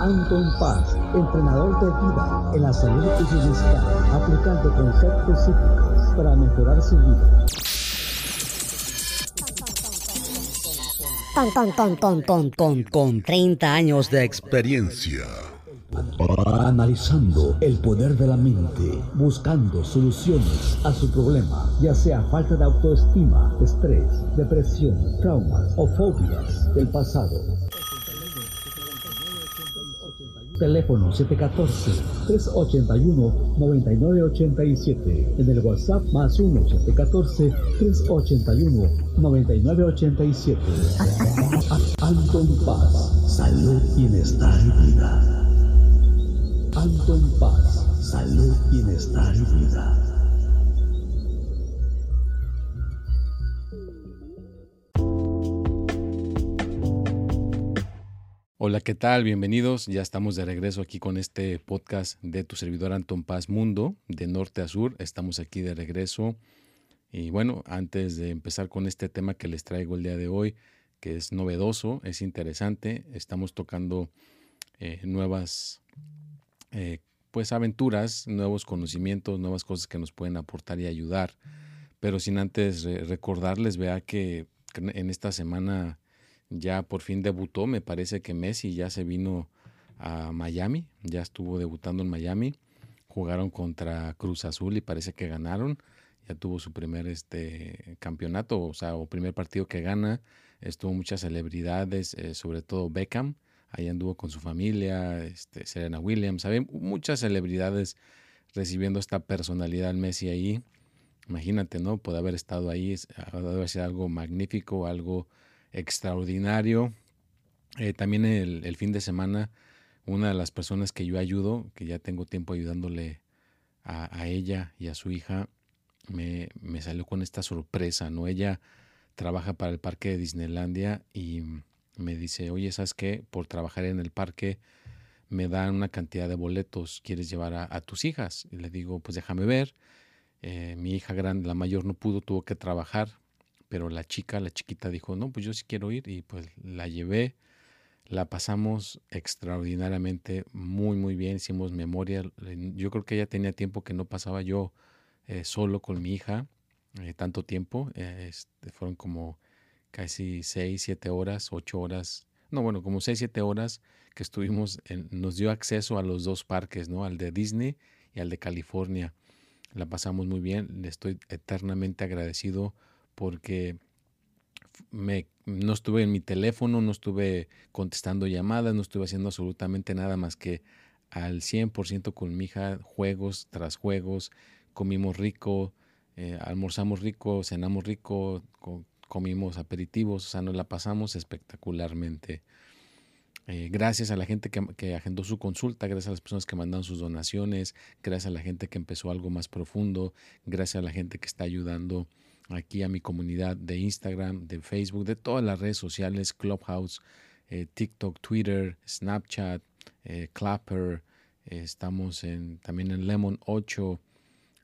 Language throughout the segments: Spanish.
Anton Paz, entrenador de vida en la salud y bienestar, aplicando conceptos psíquicos para mejorar su vida. Con, con, con, con, con, con, con 30 años de experiencia. Analizando el poder de la mente, buscando soluciones a su problema, ya sea falta de autoestima, estrés, depresión, traumas o fobias del pasado Teléfono 714-381-9987. En el WhatsApp más 1-714-381-9987. Alto en paz, salud, bienestar y vida. Alto en paz, salud, bienestar y vida. Hola, ¿qué tal? Bienvenidos. Ya estamos de regreso aquí con este podcast de tu servidor Anton Paz Mundo, de norte a sur. Estamos aquí de regreso. Y bueno, antes de empezar con este tema que les traigo el día de hoy, que es novedoso, es interesante, estamos tocando eh, nuevas eh, pues aventuras, nuevos conocimientos, nuevas cosas que nos pueden aportar y ayudar. Pero sin antes recordarles, vea que en esta semana ya por fin debutó, me parece que Messi ya se vino a Miami, ya estuvo debutando en Miami, jugaron contra Cruz Azul y parece que ganaron, ya tuvo su primer este campeonato, o sea, o primer partido que gana, estuvo muchas celebridades, eh, sobre todo Beckham, ahí anduvo con su familia, este, Serena Williams, muchas celebridades recibiendo esta personalidad Messi ahí. Imagínate, ¿no? Puede haber estado ahí, haber sido algo magnífico, algo extraordinario. Eh, también el, fin de semana, una de las personas que yo ayudo, que ya tengo tiempo ayudándole a, ella y a su hija, me, me, salió con esta sorpresa, ¿no? Ella trabaja para el parque de Disneylandia y me dice, oye, ¿sabes qué? Por trabajar en el parque me dan una cantidad de boletos, ¿quieres llevar a, tus hijas? Y le digo, pues déjame ver. Eh, mi hija grande, la mayor, no pudo, tuvo que trabajar, pero la chica, la chiquita dijo, no, pues yo sí quiero ir y pues la llevé, la pasamos extraordinariamente, muy, muy bien, hicimos memoria, yo creo que ella tenía tiempo que no pasaba yo eh, solo con mi hija, eh, tanto tiempo, este, fueron como casi seis, siete horas, ocho horas, no, bueno, como seis, siete horas que estuvimos, nos dio acceso a los dos parques, ¿no? Al de Disney y al de California. La pasamos muy bien, le estoy eternamente agradecido porque me, no estuve en mi teléfono, no estuve contestando llamadas, no estuve haciendo absolutamente nada más que al 100% con mi hija, juegos tras juegos, comimos rico, eh, almorzamos rico, cenamos rico, comimos aperitivos, o sea, nos la pasamos espectacularmente. Eh, gracias a la gente que, agendó su consulta, gracias a las personas que mandaron sus donaciones, gracias a la gente que empezó algo más profundo, gracias a la gente que está ayudando aquí a mi comunidad de Instagram, de Facebook, de todas las redes sociales, Clubhouse, eh, TikTok, Twitter, Snapchat, eh, Clapper, estamos en, también en Lemon 8,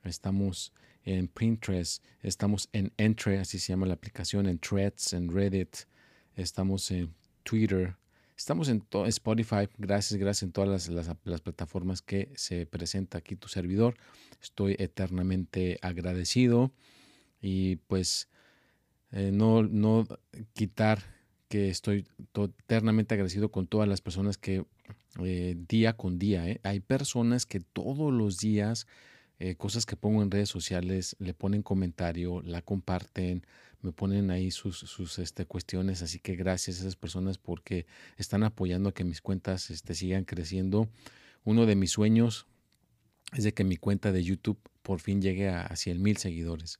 estamos en Pinterest, estamos en Entre, así se llama la aplicación, en Threads, en Reddit, estamos en Twitter, estamos en Spotify, gracias, gracias en todas las, las plataformas que se presenta aquí tu servidor. Estoy eternamente agradecido y pues eh, no, no quitar que estoy eternamente agradecido con todas las personas que eh, día con día, ¿eh? hay personas que todos los días, cosas que pongo en redes sociales, le ponen comentario, la comparten, me ponen ahí sus, sus este, cuestiones, así que gracias a esas personas porque están apoyando a que mis cuentas este, sigan creciendo. Uno de mis sueños es de que mi cuenta de YouTube por fin llegue a, a 100 mil seguidores.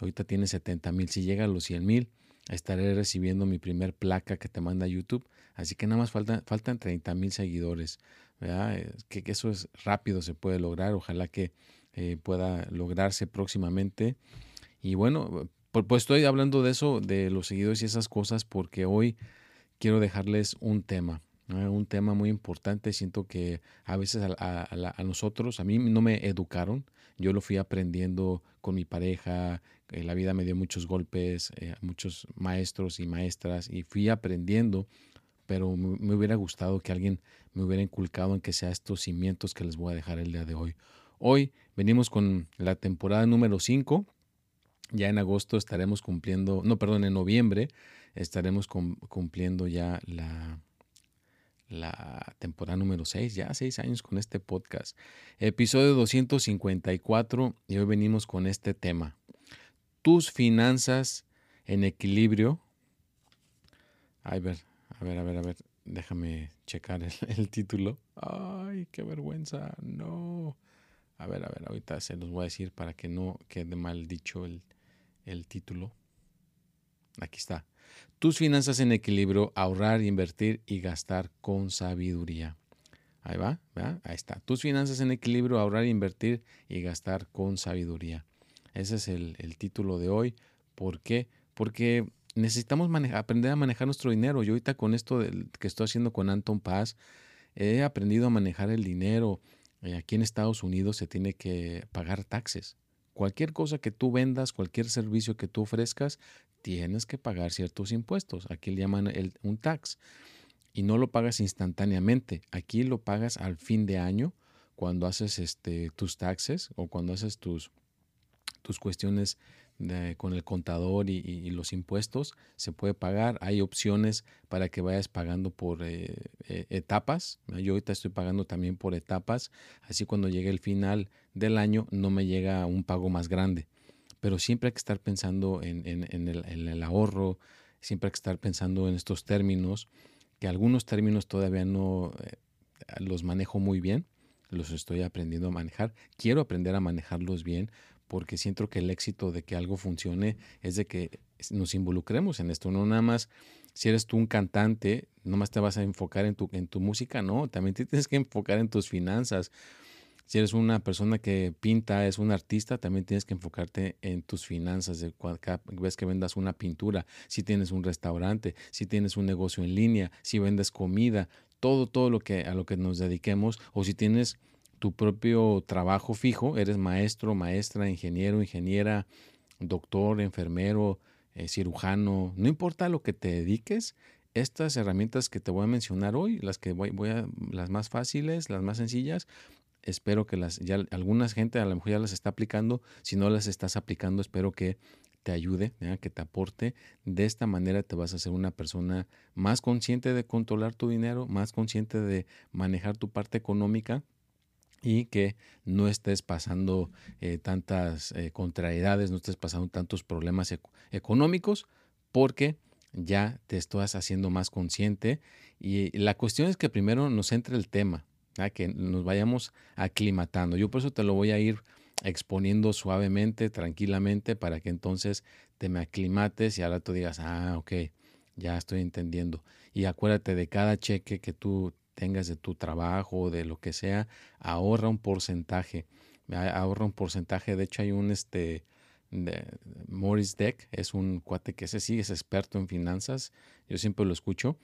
Ahorita tiene 70 mil. Si llega a los 100 mil, estaré recibiendo mi primer placa que te manda YouTube. Así que nada más faltan, faltan 30 mil seguidores. Que, eso es rápido, se puede lograr. Ojalá que eh, pueda lograrse próximamente. Y bueno, pues estoy hablando de eso, de los seguidores y esas cosas, porque hoy quiero dejarles un tema. un tema muy importante. Siento que a veces a, nosotros, a mí no me educaron, yo lo fui aprendiendo con mi pareja, eh, la vida me dio muchos golpes, eh, muchos maestros y maestras y fui aprendiendo, pero me, hubiera gustado que alguien me hubiera inculcado en que sea estos cimientos que les voy a dejar el día de hoy. Hoy venimos con la temporada número 5. Ya en agosto estaremos cumpliendo, no, perdón, en noviembre estaremos cumpliendo ya la, la temporada número 6, ya seis años con este podcast. Episodio 254 y hoy venimos con este tema. Tus finanzas en equilibrio. Ay, ver, a ver, a ver, a ver, déjame checar el, título. Ay, qué vergüenza, no. A ver, a ver, ahorita se los voy a decir para que no quede mal dicho el, el título. Aquí está. Tus finanzas en equilibrio, ahorrar, invertir y gastar con sabiduría. Ahí va, ahí está. Tus finanzas en equilibrio, ahorrar, invertir y gastar con sabiduría. Ese es el, título de hoy. ¿Por qué? Porque necesitamos aprender a manejar nuestro dinero. Yo ahorita con esto que estoy haciendo con Anton Paz, he aprendido a manejar el dinero. Eh, aquí en Estados Unidos se tiene que pagar taxes. Cualquier cosa que tú vendas, cualquier servicio que tú ofrezcas, tienes que pagar ciertos impuestos. Aquí le llaman un tax. Y no lo pagas instantáneamente. Aquí lo pagas al fin de año cuando haces este, tus taxes o cuando haces tus, tus cuestiones con el contador y, los impuestos. Se puede pagar. Hay opciones para que vayas pagando por eh, eh, etapas. Yo ahorita estoy pagando también por etapas. Así cuando llegue el final del año no me llega un pago más grande pero siempre hay que estar pensando en, el, ahorro, siempre hay que estar pensando en estos términos, que algunos términos todavía no eh, los manejo muy bien, los estoy aprendiendo a manejar, quiero aprender a manejarlos bien porque siento que el éxito de que algo funcione es de que nos involucremos en esto, no nada más si eres tú un cantante, no más te vas a enfocar en tu, en tu música, no, también te tienes que enfocar en tus finanzas, si eres una persona que pinta, es un artista, también tienes que enfocarte en tus finanzas de cada vez que vendas una pintura, si tienes un restaurante, si tienes un negocio en línea, si vendes comida, todo, todo lo que a lo que nos dediquemos, o si tienes tu propio trabajo fijo, eres maestro, maestra, ingeniero, ingeniera, doctor, enfermero, eh, cirujano, no importa lo que te dediques, estas herramientas que te voy a mencionar hoy, las que voy, voy a, las más fáciles, las más sencillas, espero que las, ya algunas gente a lo mejor ya las está aplicando, si no las estás aplicando, espero que te ayude, que te aporte. De esta manera te vas a hacer una persona más consciente de controlar tu dinero, más consciente de manejar tu parte económica y que no estés pasando eh, tantas eh, contrariedades, no estés pasando tantos problemas económicos, porque ya te estás haciendo más consciente. Y la cuestión es que primero nos entre el tema, que nos vayamos aclimatando. Yo por eso te lo voy a ir exponiendo suavemente, tranquilamente, para que entonces te me aclimates y ahora tú digas, ah, ok, ya estoy entendiendo. Y acuérdate de cada cheque que tú tengas de tu trabajo de lo que sea, ahorra un porcentaje. Ahorra un porcentaje. De hecho, hay un este Morris Deck, es un cuate que ese sí es experto en finanzas. Yo siempre lo escucho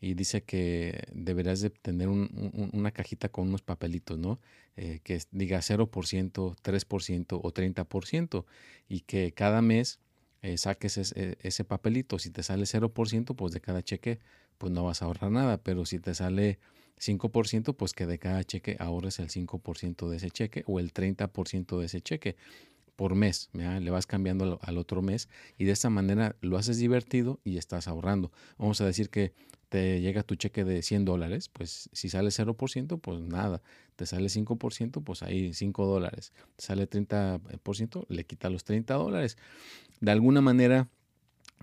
y dice que deberías de tener una cajita con unos papelitos, ¿no? Eh, que diga 0%, 3% o 30% y que cada mes eh, saques ese, ese, papelito. Si te sale 0%, pues de cada cheque, pues no vas a ahorrar nada, pero si te sale 5%, pues que de cada cheque ahorres el 5% de ese cheque o el 30% de ese cheque por mes, le vas cambiando al, otro mes y de esta manera lo haces divertido y estás ahorrando. Vamos a decir que te llega tu cheque de 100 dólares, pues si sale 0%, pues nada, te sale 5%, pues ahí 5 dólares, te sale 30%, le quita los 30 dólares. De alguna manera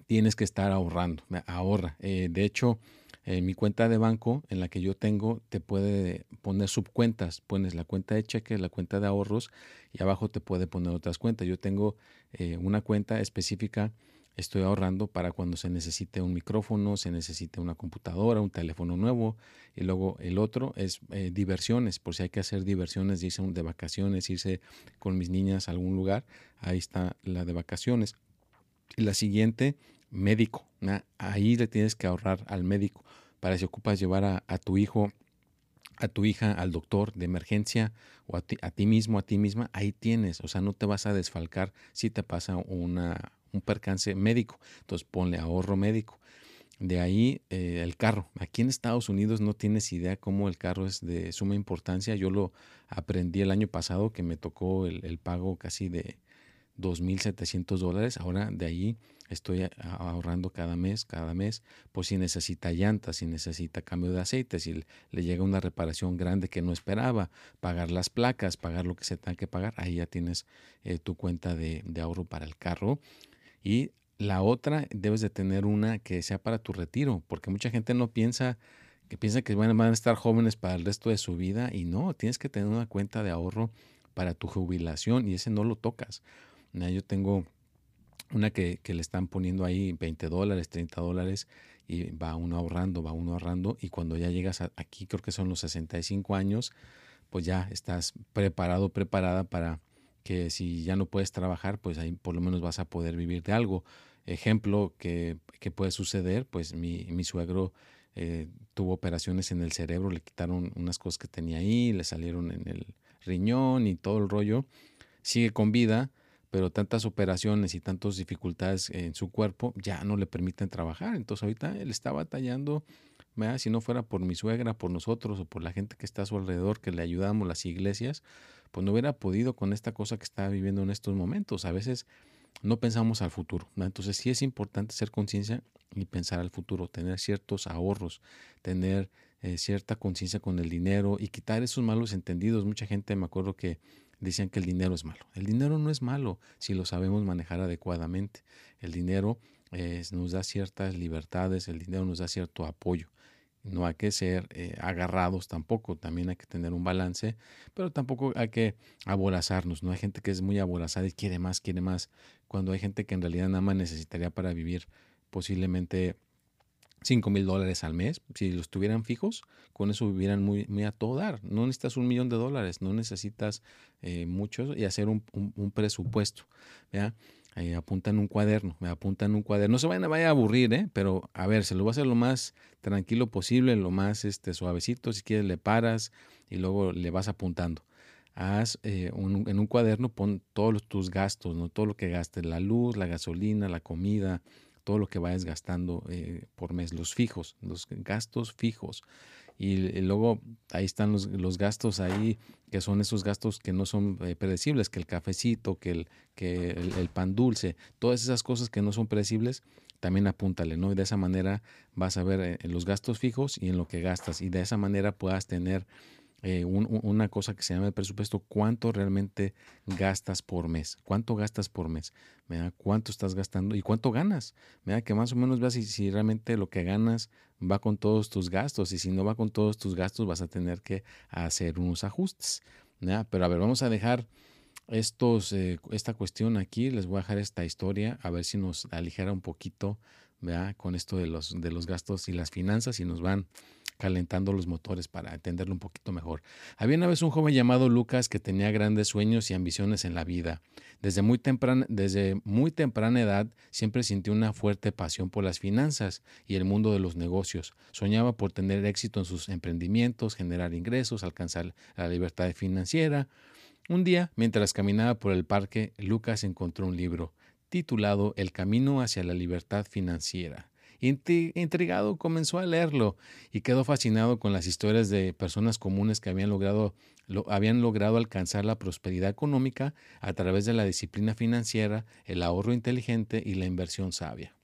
tienes que estar ahorrando, ahorra. Eh, de hecho, en mi cuenta de banco, en la que yo tengo, te puede poner subcuentas. Pones la cuenta de cheques, la cuenta de ahorros y abajo te puede poner otras cuentas. Yo tengo eh, una cuenta específica, estoy ahorrando para cuando se necesite un micrófono, se necesite una computadora, un teléfono nuevo. Y luego el otro es eh, diversiones, por si hay que hacer diversiones, irse de vacaciones, irse con mis niñas a algún lugar. Ahí está la de vacaciones. Y la siguiente médico. Ahí le tienes que ahorrar al médico. para si ocupas llevar a, tu hijo, a tu hija al doctor de emergencia o a ti, a ti, mismo, a ti misma, ahí tienes. O sea, no te vas a desfalcar si te pasa una, un percance médico. Entonces ponle ahorro médico. De ahí eh, el carro. Aquí en Estados Unidos no tienes idea cómo el carro es de suma importancia. Yo lo aprendí el año pasado que me tocó el, el pago casi de 2.700 dólares. Ahora de ahí estoy ahorrando cada mes, cada mes, por si necesita llantas, si necesita cambio de aceite, si le llega una reparación grande que no esperaba, pagar las placas, pagar lo que se tenga que pagar, ahí ya tienes eh, tu cuenta de, de ahorro para el carro. Y la otra, debes de tener una que sea para tu retiro, porque mucha gente no piensa que piensa que van, a estar jóvenes para el resto de su vida y no, tienes que tener una cuenta de ahorro para tu jubilación y ese no lo tocas. Yo tengo una que, le están poniendo ahí 20 dólares, 30 dólares y va uno ahorrando, va uno ahorrando y cuando ya llegas aquí, creo que son los 65 años, pues ya estás preparado, preparada para que si ya no puedes trabajar, pues ahí por lo menos vas a poder vivir de algo. Ejemplo que, puede suceder, pues mi, mi suegro eh, tuvo operaciones en el cerebro, le quitaron unas cosas que tenía ahí, le salieron en el riñón y todo el rollo. Sigue con vida, pero tantas operaciones y tantas dificultades en su cuerpo ya no le permiten trabajar. Entonces ahorita él está batallando, si no fuera por mi suegra, por nosotros o por la gente que está a su alrededor, que le ayudamos, las iglesias, pues no hubiera podido con esta cosa que está viviendo en estos momentos. A veces no pensamos al futuro. Entonces sí es importante ser conciencia y pensar al futuro, tener ciertos ahorros, tener eh, cierta conciencia con el dinero y quitar esos malos entendidos. Mucha gente me acuerdo que decían que el dinero es malo. El dinero no es malo si lo sabemos manejar adecuadamente. El dinero eh, nos da ciertas libertades, el dinero nos da cierto apoyo. No hay que ser eh, agarrados tampoco, también hay que tener un balance, pero tampoco hay que aborazarnos. No hay gente que es muy aborazada y quiere más, quiere más, cuando hay gente que en realidad nada más necesitaría para vivir posiblemente 5 mil dólares al mes. Si los tuvieran fijos, con eso vivieran muy, muy a todo dar. No necesitas un millón de dólares, no necesitas eh, muchos y hacer un, un, presupuesto. ¿ya? Eh, apunta en un cuaderno, me apunta en un cuaderno. No se vayan, vaya a aburrir, ¿eh? pero a ver, se lo va a hacer lo más tranquilo posible, lo más este, suavecito. Si quieres, le paras y luego le vas apuntando. Haz eh, en un cuaderno, pon todos tus gastos, ¿no? todo lo que gastes, la luz, la gasolina, la comida, todo lo que vayas gastando eh, por mes, los fijos, los gastos fijos. Y, luego ahí están los, los, gastos ahí, que son esos gastos que no son eh, predecibles, que el cafecito, que, el, que el, pan dulce, todas esas cosas que no son predecibles, también apúntale, ¿no? Y de esa manera vas a ver eh, en los gastos fijos y en lo que gastas. Y de esa manera puedas tener eh, una cosa que se llama el presupuesto, cuánto realmente gastas por mes, cuánto gastas por mes, cuánto estás gastando y cuánto ganas, da que más o menos veas si, realmente lo que ganas va con todos tus gastos y si no va con todos tus gastos vas a tener que hacer unos ajustes. Pero a ver, vamos a dejar estos, eh, esta cuestión aquí, les voy a dejar esta historia a ver si nos aligera un poquito con esto de los, de los gastos y las finanzas y nos van calentando los motores para entenderlo un poquito mejor. Había una vez un joven llamado Lucas que tenía grandes sueños y ambiciones en la vida. Desde muy, temprana, desde muy temprana edad siempre sintió una fuerte pasión por las finanzas y el mundo de los negocios. Soñaba por tener éxito en sus emprendimientos, generar ingresos, alcanzar la libertad financiera. Un día, mientras caminaba por el parque, Lucas encontró un libro titulado El camino hacia la libertad financiera. Intrigado comenzó a leerlo y quedó fascinado con las historias de personas comunes que habían logrado, habían logrado alcanzar la prosperidad económica a través de la disciplina financiera, el ahorro inteligente y la inversión sabia.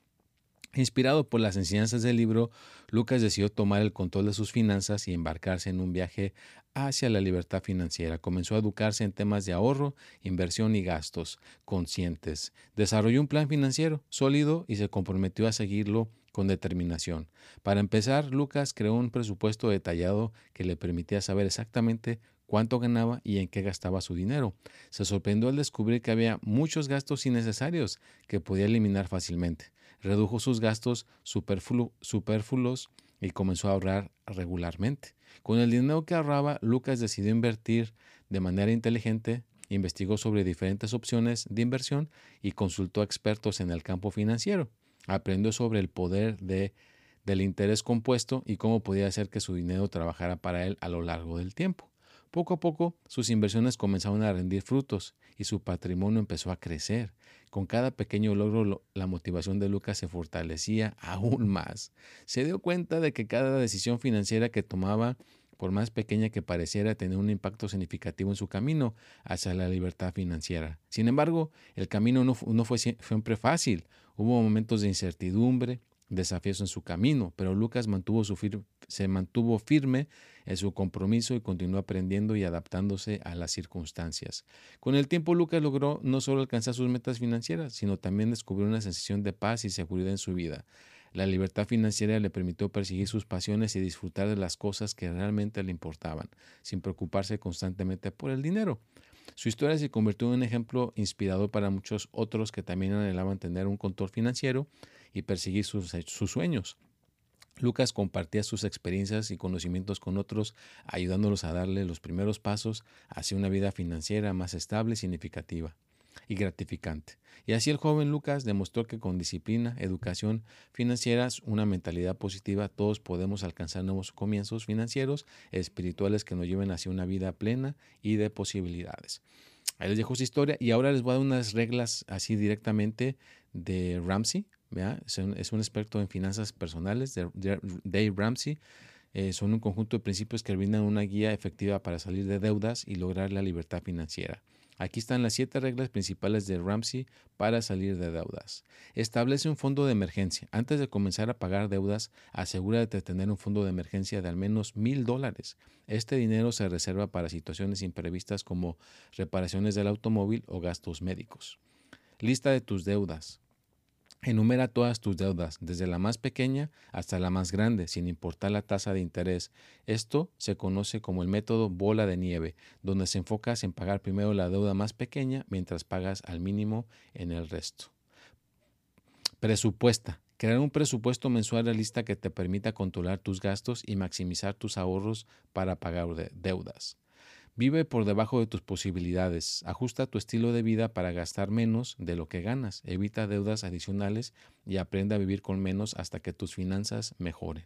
Inspirado por las enseñanzas del libro, Lucas decidió tomar el control de sus finanzas y embarcarse en un viaje hacia la libertad financiera. Comenzó a educarse en temas de ahorro, inversión y gastos conscientes. Desarrolló un plan financiero sólido y se comprometió a seguirlo con determinación. Para empezar, Lucas creó un presupuesto detallado que le permitía saber exactamente cuánto ganaba y en qué gastaba su dinero. Se sorprendió al descubrir que había muchos gastos innecesarios que podía eliminar fácilmente. Redujo sus gastos superfluos y comenzó a ahorrar regularmente. Con el dinero que ahorraba, Lucas decidió invertir de manera inteligente, investigó sobre diferentes opciones de inversión y consultó a expertos en el campo financiero. Aprendió sobre el poder de del interés compuesto y cómo podía hacer que su dinero trabajara para él a lo largo del tiempo. Poco a poco sus inversiones comenzaron a rendir frutos y su patrimonio empezó a crecer. Con cada pequeño logro la motivación de Lucas se fortalecía aún más. Se dio cuenta de que cada decisión financiera que tomaba, por más pequeña que pareciera, tenía un impacto significativo en su camino hacia la libertad financiera. Sin embargo, el camino no, fue siempre fácil. Hubo momentos de incertidumbre, desafíos en su camino, pero Lucas mantuvo su se mantuvo firme en su compromiso y continuó aprendiendo y adaptándose a las circunstancias. Con el tiempo Lucas logró no solo alcanzar sus metas financieras, sino también descubrió una sensación de paz y seguridad en su vida. La libertad financiera le permitió perseguir sus pasiones y disfrutar de las cosas que realmente le importaban, sin preocuparse constantemente por el dinero. Su historia se convirtió en un ejemplo inspirador para muchos otros que también anhelaban tener un control financiero y perseguir sus, sus sueños. Lucas compartía sus experiencias y conocimientos con otros, ayudándolos a darle los primeros pasos hacia una vida financiera más estable, significativa y gratificante. Y así el joven Lucas demostró que con disciplina, educación financiera, una mentalidad positiva, todos podemos alcanzar nuevos comienzos financieros, espirituales que nos lleven hacia una vida plena y de posibilidades. Ahí les dejo su historia y ahora les voy a dar unas reglas así directamente de Ramsey. Es, un, experto en finanzas personales, de, Dave Ramsey. Eh, son un conjunto de principios que brindan una guía efectiva para salir de deudas y lograr la libertad financiera. Aquí están las siete reglas principales de Ramsey para salir de deudas. Establece un fondo de emergencia. Antes de comenzar a pagar deudas, asegúrate de tener un fondo de emergencia de al menos mil dólares. Este dinero se reserva para situaciones imprevistas como reparaciones del automóvil o gastos médicos. Lista de tus deudas. Enumera todas tus deudas, desde la más pequeña hasta la más grande, sin importar la tasa de interés. Esto se conoce como el método bola de nieve, donde se enfocas en pagar primero la deuda más pequeña mientras pagas al mínimo en el resto. Presupuesta. Crear un presupuesto mensual realista que te permita controlar tus gastos y maximizar tus ahorros para pagar deudas. Vive por debajo de tus posibilidades. Ajusta tu estilo de vida para gastar menos de lo que ganas. Evita deudas adicionales y aprende a vivir con menos hasta que tus finanzas mejoren.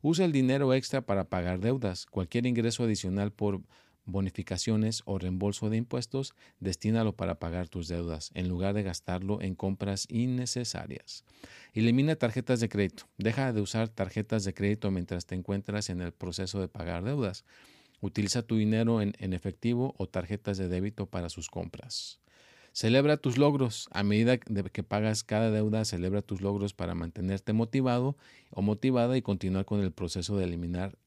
Usa el dinero extra para pagar deudas. Cualquier ingreso adicional por bonificaciones o reembolso de impuestos, destínalo para pagar tus deudas, en lugar de gastarlo en compras innecesarias. Elimina tarjetas de crédito. Deja de usar tarjetas de crédito mientras te encuentras en el proceso de pagar deudas. Utiliza tu dinero en, efectivo o tarjetas de débito para sus compras. Celebra tus logros. A medida que pagas cada deuda, celebra tus logros para mantenerte motivado o motivada y continuar con el proceso de, eliminar,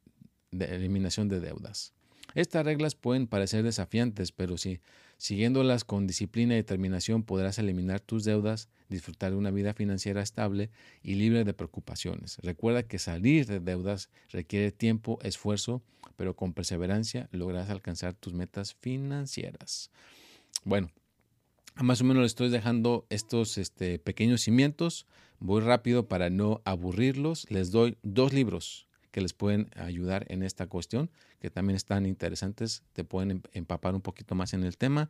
eliminación de deudas. Estas reglas pueden parecer desafiantes, pero si siguiéndolas con disciplina y determinación podrás eliminar tus deudas, disfrutar de una vida financiera estable y libre de preocupaciones. Recuerda que salir de deudas requiere tiempo, esfuerzo, pero con perseverancia lograrás alcanzar tus metas financieras. Bueno, más o menos les estoy dejando estos este, pequeños cimientos. Voy rápido para no aburrirlos. Les doy dos libros que les pueden ayudar en esta cuestión, que también están interesantes, te pueden em, empapar un poquito más en el tema.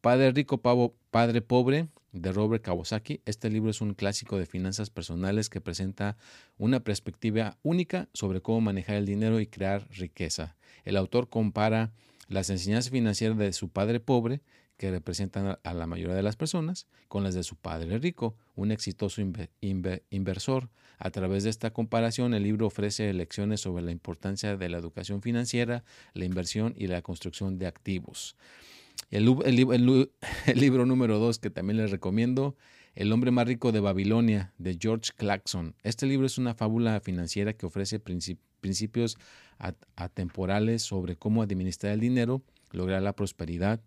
Padre Rico, Padre Pobre, de Robert Kawasaki. Este libro es un clásico de finanzas personales que presenta una perspectiva única sobre cómo manejar el dinero y crear riqueza. El autor compara las enseñanzas financieras de su padre pobre que representan a la mayoría de las personas con las de su padre rico, un exitoso inversor. A través de esta comparación, el libro ofrece lecciones sobre la importancia de la educación financiera, la inversión y la construcción de activos. El, libro número dos que también les recomiendo, El hombre más rico de Babilonia, de George Claxon. Este libro es una fábula financiera que ofrece principios atemporales sobre cómo administrar el dinero, lograr la prosperidad,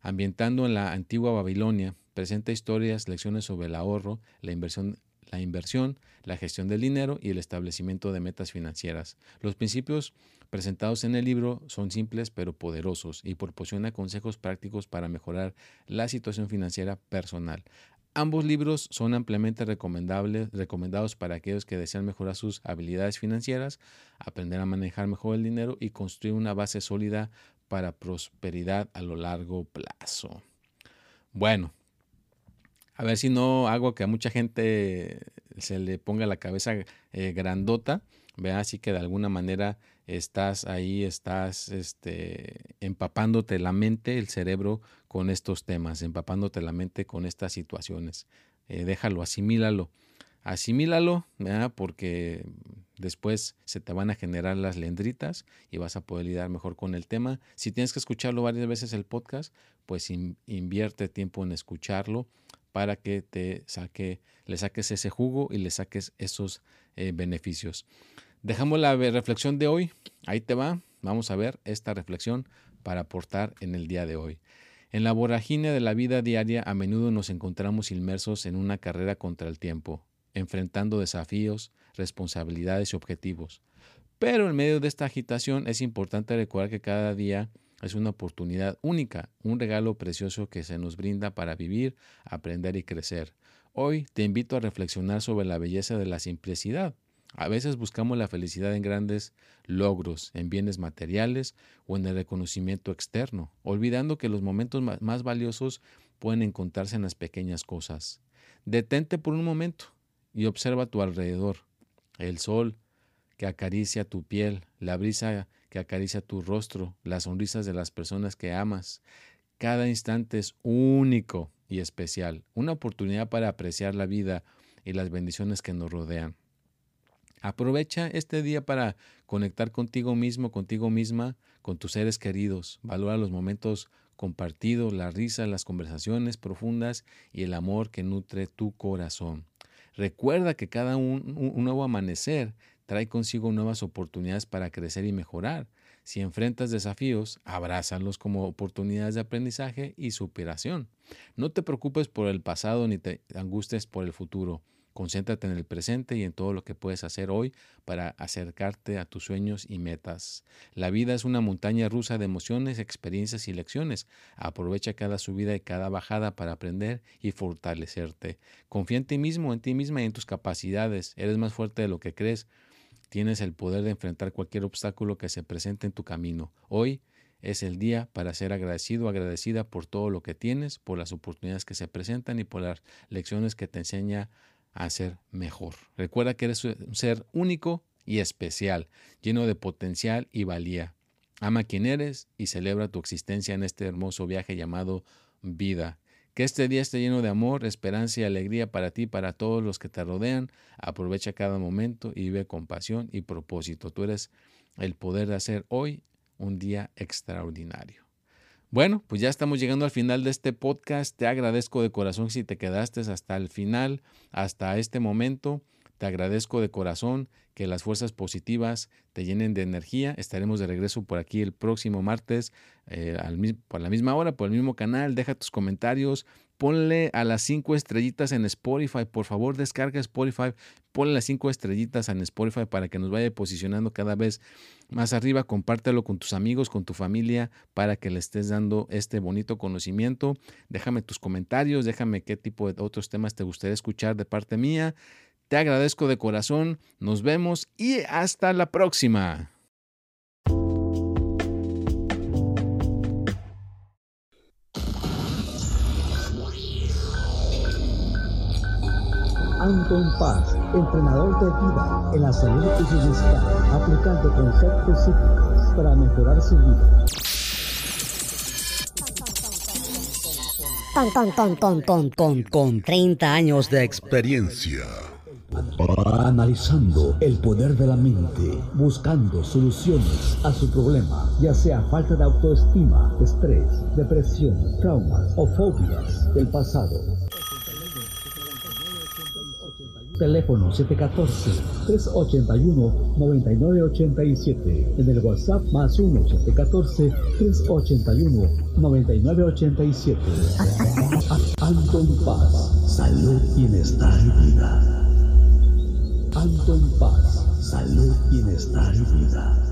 ambientando en la antigua Babilonia, presenta historias, lecciones sobre el ahorro, la inversión, la gestión del dinero y el establecimiento de metas financieras. Los principios presentados en el libro son simples pero poderosos y proporciona consejos prácticos para mejorar la situación financiera personal. Ambos libros son ampliamente recomendables, recomendados para aquellos que desean mejorar sus habilidades financieras, aprender a manejar mejor el dinero y construir una base sólida para prosperidad a lo largo plazo. Bueno, a ver si no hago que a mucha gente se le ponga la cabeza eh, grandota, vea así que de alguna manera estás ahí, estás este, empapándote la mente, el cerebro con estos temas, empapándote la mente con estas situaciones. Eh, déjalo, asimílalo. Asimílalo, porque después se te van a generar las lendritas y vas a poder lidiar mejor con el tema. Si tienes que escucharlo varias veces el podcast, pues invierte tiempo en escucharlo para que te saque, le saques ese jugo y le saques esos eh, beneficios. Dejamos la reflexión de hoy. Ahí te va. Vamos a ver esta reflexión para aportar en el día de hoy. En la vorágine de la vida diaria a menudo nos encontramos inmersos en una carrera contra el tiempo, enfrentando desafíos, responsabilidades y objetivos. Pero en medio de esta agitación es importante recordar que cada día es una oportunidad única, un regalo precioso que se nos brinda para vivir, aprender y crecer. Hoy te invito a reflexionar sobre la belleza de la simplicidad a veces buscamos la felicidad en grandes logros, en bienes materiales o en el reconocimiento externo, olvidando que los momentos más valiosos pueden encontrarse en las pequeñas cosas. Detente por un momento y observa tu alrededor. El sol que acaricia tu piel, la brisa que acaricia tu rostro, las sonrisas de las personas que amas. Cada instante es único y especial, una oportunidad para apreciar la vida y las bendiciones que nos rodean. Aprovecha este día para conectar contigo mismo, contigo misma, con tus seres queridos. Valora los momentos compartidos, la risa, las conversaciones profundas y el amor que nutre tu corazón. Recuerda que cada nuevo amanecer trae consigo nuevas oportunidades para crecer y mejorar. Si enfrentas desafíos, abrázalos como oportunidades de aprendizaje y superación. No te preocupes por el pasado ni te angusties por el futuro. Concéntrate en el presente y en todo lo que puedes hacer hoy para acercarte a tus sueños y metas. La vida es una montaña rusa de emociones, experiencias y lecciones. Aprovecha cada subida y cada bajada para aprender y fortalecerte. Confía en ti mismo, en ti misma y en tus capacidades. Eres más fuerte de lo que crees. Tienes el poder de enfrentar cualquier obstáculo que se presente en tu camino. Hoy es el día para ser agradecido, agradecida por todo lo que tienes, por las oportunidades que se presentan y por las lecciones que te enseña a ser mejor. Recuerda que eres un ser único y especial, lleno de potencial y valía. Ama quien eres y celebra tu existencia en este hermoso viaje llamado vida. Que este día esté lleno de amor, esperanza y alegría para ti y para todos los que te rodean. Aprovecha cada momento y vive con pasión y propósito. Tú eres el poder de hacer hoy un día extraordinario. Bueno, pues ya estamos llegando al final de este podcast. Te agradezco de corazón si te quedaste hasta el final, hasta este momento. Te agradezco de corazón que las fuerzas positivas te llenen de energía. Estaremos de regreso por aquí el próximo martes, eh, por la misma hora, por el mismo canal. Deja tus comentarios, ponle a las cinco estrellitas en Spotify. Por favor, descarga Spotify, ponle las cinco estrellitas en Spotify para que nos vaya posicionando cada vez más arriba. Compártelo con tus amigos, con tu familia, para que le estés dando este bonito conocimiento. Déjame tus comentarios, déjame qué tipo de otros temas te gustaría escuchar de parte mía. Te agradezco de corazón. Nos vemos y hasta la próxima. Anton Paz, entrenador de vida en la salud y bienestar, aplicando conceptos psíquicos para mejorar su vida. Con, con, con, con, con, con 30 años de experiencia. Analizando el poder de la mente, buscando soluciones a su problema, ya sea falta de autoestima, estrés, depresión, traumas o fobias del pasado Teléfono 714-381-9987. En el WhatsApp más 1-714-381-9987. Anton Paz, salud, bienestar y vida. Anton Paz, salud, bienestar y vida.